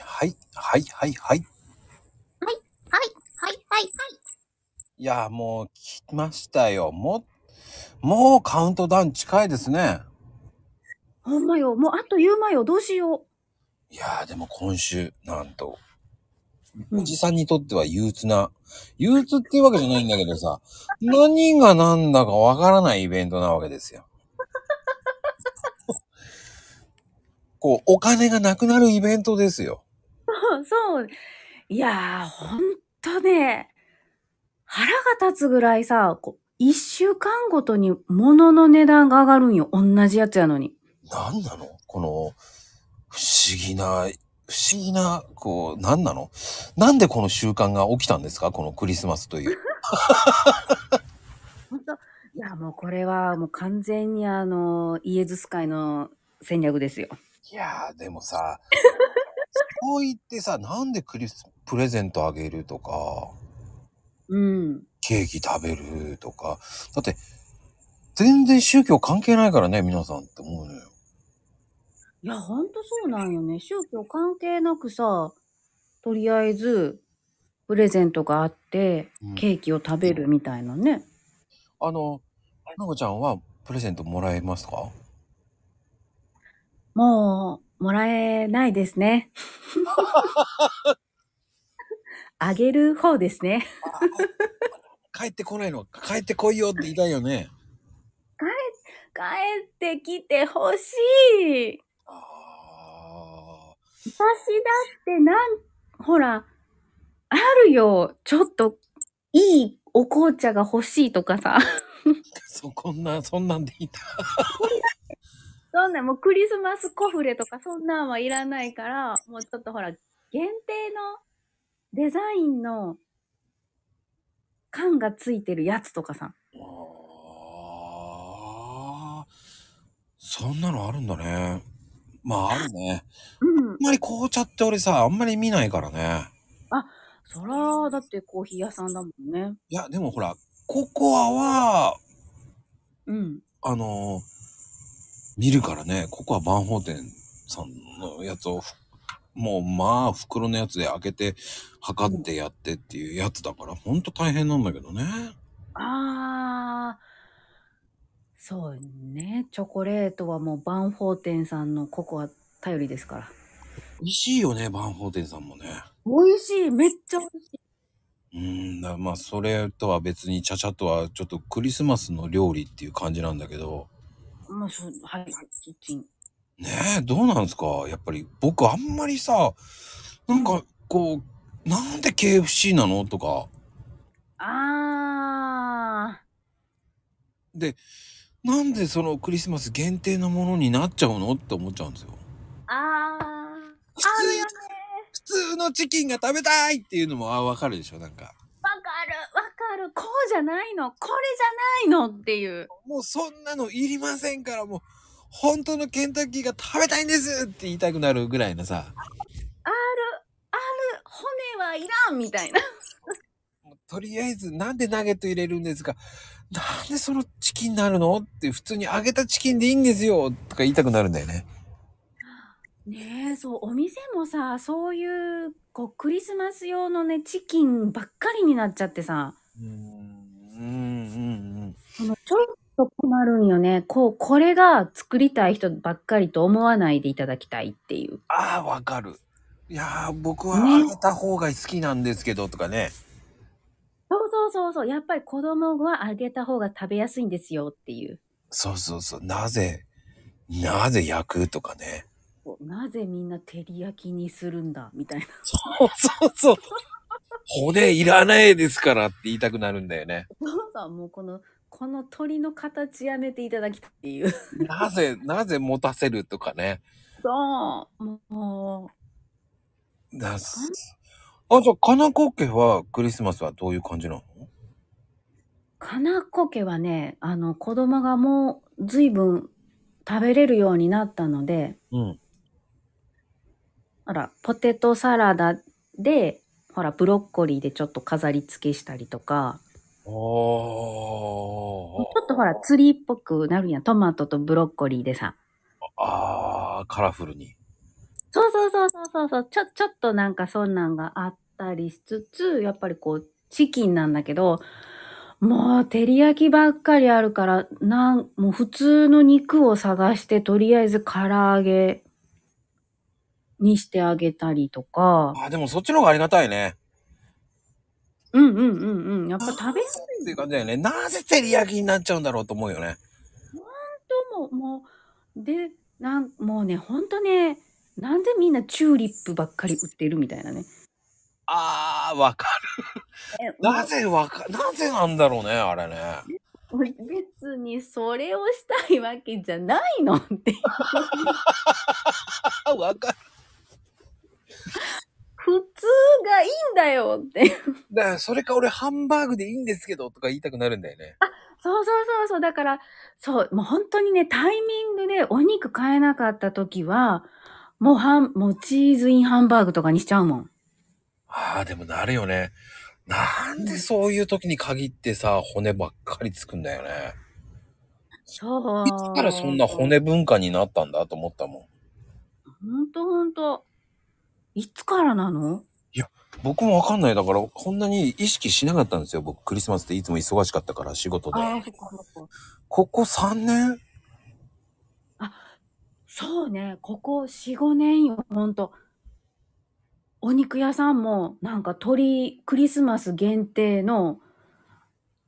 はい、はい、はい、はい。はい、はい、はい、はい。いや、もう来ましたよ。もう、もうカウントダウン近いですね。ほんまよ。もうあっという間よ。どうしよいやー、でも今週、なんと、うんおじさんにとっては憂鬱な、憂鬱っていうわけじゃないんだけどさ、何が何だかわからないイベントなわけですよ。こう、お金がなくなるイベントですよ。う。そう。いやー、ほんとね、腹が立つぐらいさ、こう一週間ごとに物の値段が上がるんよ。同じやつやのに。何なの？この、不思議な、不思議な、こう、何なの？なんでこの習慣が起きたんですか？このクリスマスという。ほんと。いや、もうこれはもう完全にあの、イエズス会の戦略ですよ。いやー、でもさ、そう言ってさ、なんでクリス、プレゼントあげるとか、うん。ケーキ食べるとか、だって、全然宗教関係ないからね、皆さんって思うのよ。いや、ほんとそうなんよね。宗教関係なくさ、とりあえず、プレゼントがあってうん、ケーキを食べるみたいなね。あの、なこちゃんはプレゼントもらえますか？もう、もらえないですね。あげる方ですね。帰ってこないの帰ってこいよって言いたいよね。帰ってきてほしい。あ私だってなん、ほら、あるよ。ちょっと、いいお紅茶が欲しいとかさ。ー そ、こんな、そんなんでいいんだ。そんなもうクリスマスコフレとかそんなんはいらないから、もうちょっとほら、限定のデザインの缶がついてるやつとかさ。あーそんなのあるんだね。まあ、あるね。うんあん。まり紅茶って俺さ、あんまり見ないからね。そら、だってコーヒー屋さんだもんね。いや、でもほら、ココアは、うん。あの見るからね、ココアバンホーテンさんのやつをふ、もうまあ、袋のやつで開けて、測ってやってっていうやつだから、ほんと大変なんだけどね。あー、そうね。チョコレートはもうバンフォーテンさんのココア頼りですから。美味しいよね、バンホーテンさんもね。美味しい。めっちゃ美味しい。うーん、だまあ、それとは別に、ちゃちゃとは、ちょっとクリスマスの料理っていう感じなんだけど、まあ、そう、はい、はい、キッチン。ねえ、どうなんですか？やっぱり、僕あんまりさ、なんか、こう、なんで KFC なの？とか、あで、なんでそのクリスマス限定のものになっちゃうの？って思っちゃうんですよ。ー、あー、普通。普通のチキンが食べたいっていうのもあわかるでしょ？なんか。こうじゃないの。これじゃないのっていう。もうそんなのいりませんからもう、本当のケンタッキーが食べたいんですって言いたくなるぐらいのさ、ある、ある。骨はいらんみたいな。とりあえずなんでナゲット入れるんですかなんでそのチキンになるのって普通に揚げたチキンでいいんですよとか言いたくなるんだよね。ねえ、そう、お店もさ、そういう、こう、クリスマス用のね、チキンばっかりになっちゃってさ、うーん、うん、うん、そのちょっと困るんよね。こう、これが作りたい人ばっかりと思わないでいただきたいっていう。ああ、わかる。いやー、僕はね揚げた方が好きなんですけどとかね。そうそうそうそう。やっぱり子供はあげた方が食べやすいんですよっていう。そうそうそう。なぜ、なぜ焼くとかね。なぜみんな照り焼きにするんだみたいな。そうそうそう。骨いらないですからって言いたくなるんだよね。そうそう、もうこの、この鳥の形やめていただきたいっていう。なぜ、なぜ持たせるとかね。そう、もう、だすあ、じゃあ、かなこ家はクリスマスはどういう感じなの？かなこ家はね、あの、子供がもう随分食べれるようになったので、うん。ほら、ポテトサラダで、ほら、ブロッコリーでちょっと飾り付けしたりとか、おちょっとほら、ツリーっぽくなるやん。トマトとブロッコリーでさ。あー、カラフルに。そうそうそうそうそうそう。ちょ、ちょっとなんかそんなんがあったりしつつ、やっぱりこう、チキンなんだけど、もう、照り焼きばっかりあるから、なん、もう普通の肉を探して、とりあえず唐揚げにしてあげたりとか、あ、でもそっちの方がありがたいね。うんうんうんうん。やっぱ食べやすいっていう感じだよね。なぜ照り焼きになっちゃうんだろうと思うよね。とも、もう、で、なん、もうね、ほんとね、なんでみんなチューリップばっかり売ってるみたいなね。あー、わかえる。なぜわか、なぜなんだろうね、あれね。別にそれをしたいわけじゃないのって。あ、わかる。普通がいいんだよって。だから、それか俺ハンバーグでいいんですけどとか言いたくなるんだよね。そうそうそうそう。だから、そう、もう本当にね、タイミングでお肉買えなかった時は、もうハン、もうチーズインハンバーグとかにしちゃうもん。ああ、でもなるよね。なんでそういう時に限ってさ、骨ばっかりつくんだよね。そう。いつからそんな骨文化になったんだと思ったもん。ほんとほんと。いつからなの？僕もわかんない。だから、こんなに意識しなかったんですよ。僕、クリスマスっていつも忙しかったから、仕事で。ああ、そっかそっか。ここ3年？そうね、ここ4、5年よ、ほんと。お肉屋さんも、なんか鶏、クリスマス限定の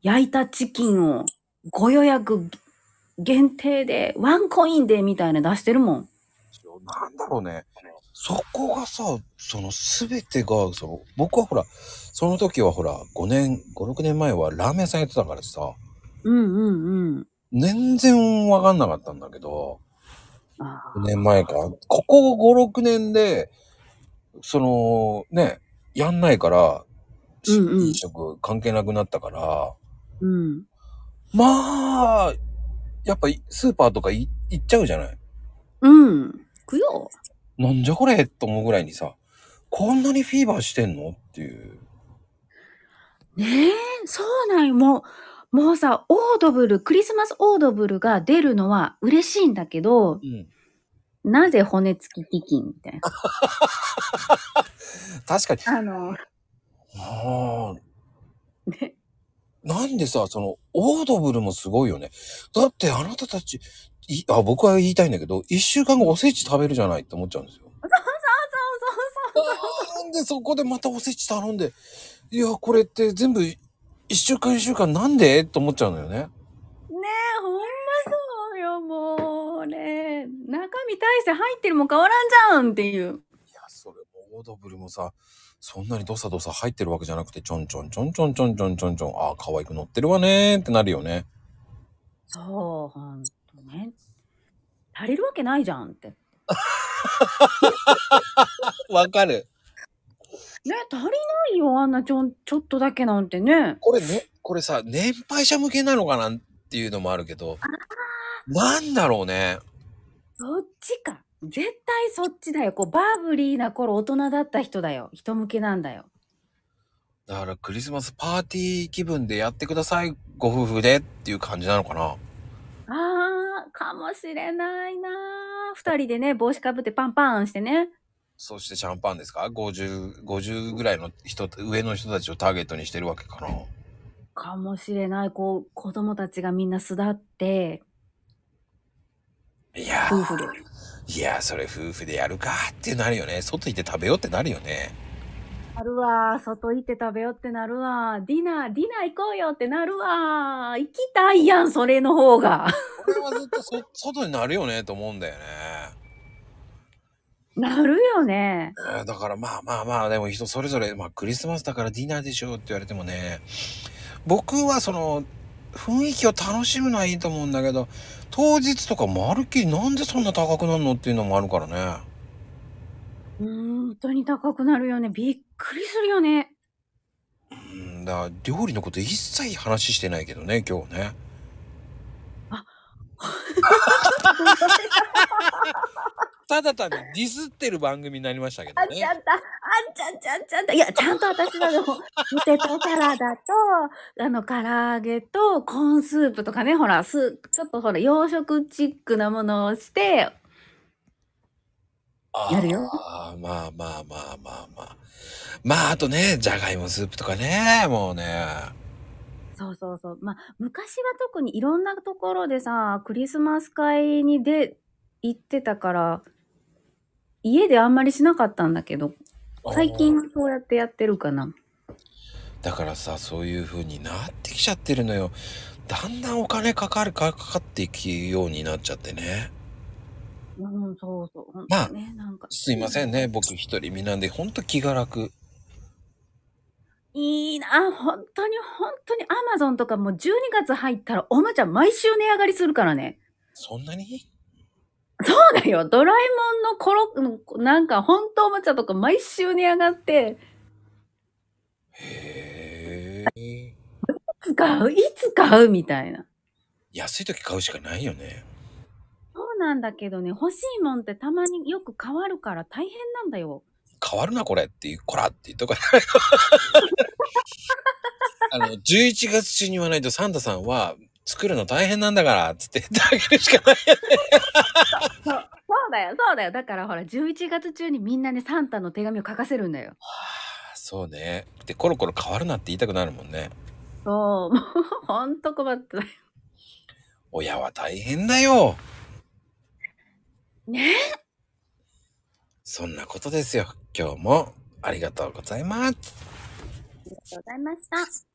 焼いたチキンをご予約限定で、ワンコインでみたいな出してるもん。なんだろうね。そこがさ、その全てが、その、僕はほら、その時はほら、5年、5、6年前はラーメン屋さんやってたからさ、うんうんうん。全然わかんなかったんだけど、あ5年前か。ここ5、6年で、その、ね、やんないから、うんうん飲食関係なくなったから、うん。まあ、やっぱスーパーとかい行っちゃうじゃないうん。くよ。なんじゃこれと思うぐらいにさ、こんなにフィーバーしてんのっていう。ねえ、そうなんよ。もう、もうさ、オードブル、クリスマスオードブルが出るのは嬉しいんだけど、うん。なぜ骨付きチキンみたいな。確かに。あの、ああ、ね、なんでさ、その、オードブルもすごいよね。だってあなたたち、いあ、僕は言いたいんだけど、一週間後おせち食べるじゃないって思っちゃうんですよ。そうそうそうなんでそこでまたおせち頼んで、いや、これって全部、一週間一週間なんで？と思っちゃうのよね。そう。ねえ、ほんまそうよ、もうね。中身大して入ってるもん変わらんじゃんっていう。いや、それもオードブルもさ、そんなにドサドサ入ってるわけじゃなくて、ちょんちょんちょんちょんちょんちょんちょんちょん、ああ、可愛く乗ってるわねーってなるよね。そう、ほんとね。足りるわけないじゃんって。わかる。ね、足りないよ、あんなちょん、ちょっとだけなんてね。これね、これさ、年配者向けなのかなっていうのもあるけど、なんだろうね。そっちか。絶対そっちだよ。こう、バブリーな頃大人だった人だよ。人向けなんだよ。だからクリスマスパーティー気分でやってください、ご夫婦でっていう感じなのかな。あー、かもしれないな二人でね、帽子かぶってパンパンしてね。そしてシャンパンですか ?50、50ぐらいの人、上の人たちをターゲットにしてるわけかな。かもしれない。こう、子供たちがみんな巣立って、いや夫婦で。いやそれ夫婦でやるかってなるよね。外行って食べようってなるよね。なるわ。外行って食べようってなるわ。ディナー、ディナー行こうよってなるわ。行きたいやん、それの方が。これはずっとそ外になるよねと思うんだよね。なるよね。えーだからまあまあまあ、でも人それぞれ、まあクリスマスだからディナーでしょうって言われてもね、僕はその、雰囲気を楽しむのはいいと思うんだけど、当日とかまるっきりなんでそんな高くなるのっていうのもあるからね。うーん、本当に高くなるよね。びっくりするよね。うん、だ料理のこと一切話してないけどね、今日ね。ただ単にディスってる番組になりましたけどねあっちゃ。った、あっちゃっちゃっちゃった。いや、ちゃんと私はでも、ポテトサラダと、あの、唐揚げと、コーンスープとかね、ほら、す、ちょっとほら、洋食チックなものをして、やるよああ、まあまあまあまあまあ。まあ、あとね、じゃがいもスープとかね、もうね。そうそうそう。まあ、昔は特にいろんなところでさ、クリスマス会にで行ってたから、家であんまりしなかったんだけど、最近はそうやってやってるかな。だからさ、そういう風になってきちゃってるのよ。だんだんお金かかるかかっていくようになっちゃってね。うん、そうそう。まあとね、なんか。すいませんね、僕一人身なんで、ほんと気が楽。いいな、本当に本当にアマゾンとかもう12月入ったらおもちゃ毎週値上がりするからね。そんなに？そうだよ。ドラえもんのコロ、うんなんか本当おもちゃとか毎週値上がって、へえ。いつ買う？いつ買う？みたいな。安い時買うしかないよね。なんだけどね、欲しいもんってたまによく変わるから大変なんだよ。変わるな、これっていう、こらって言っとかない。あの、11月中に言わないとサンタさんは、作るの大変なんだから、つって言ってあげるしかないよね。そ うそうだよ、そうだよ。だからほら、11月中にみんなね、サンタの手紙を書かせるんだよ。はあ、そうね。で、コロコロ変わるなって言いたくなるもんね。そう、もうほんと困った。親は大変だよ。ねそんなことですよ。今日もありがとうございます。ありがとうございました。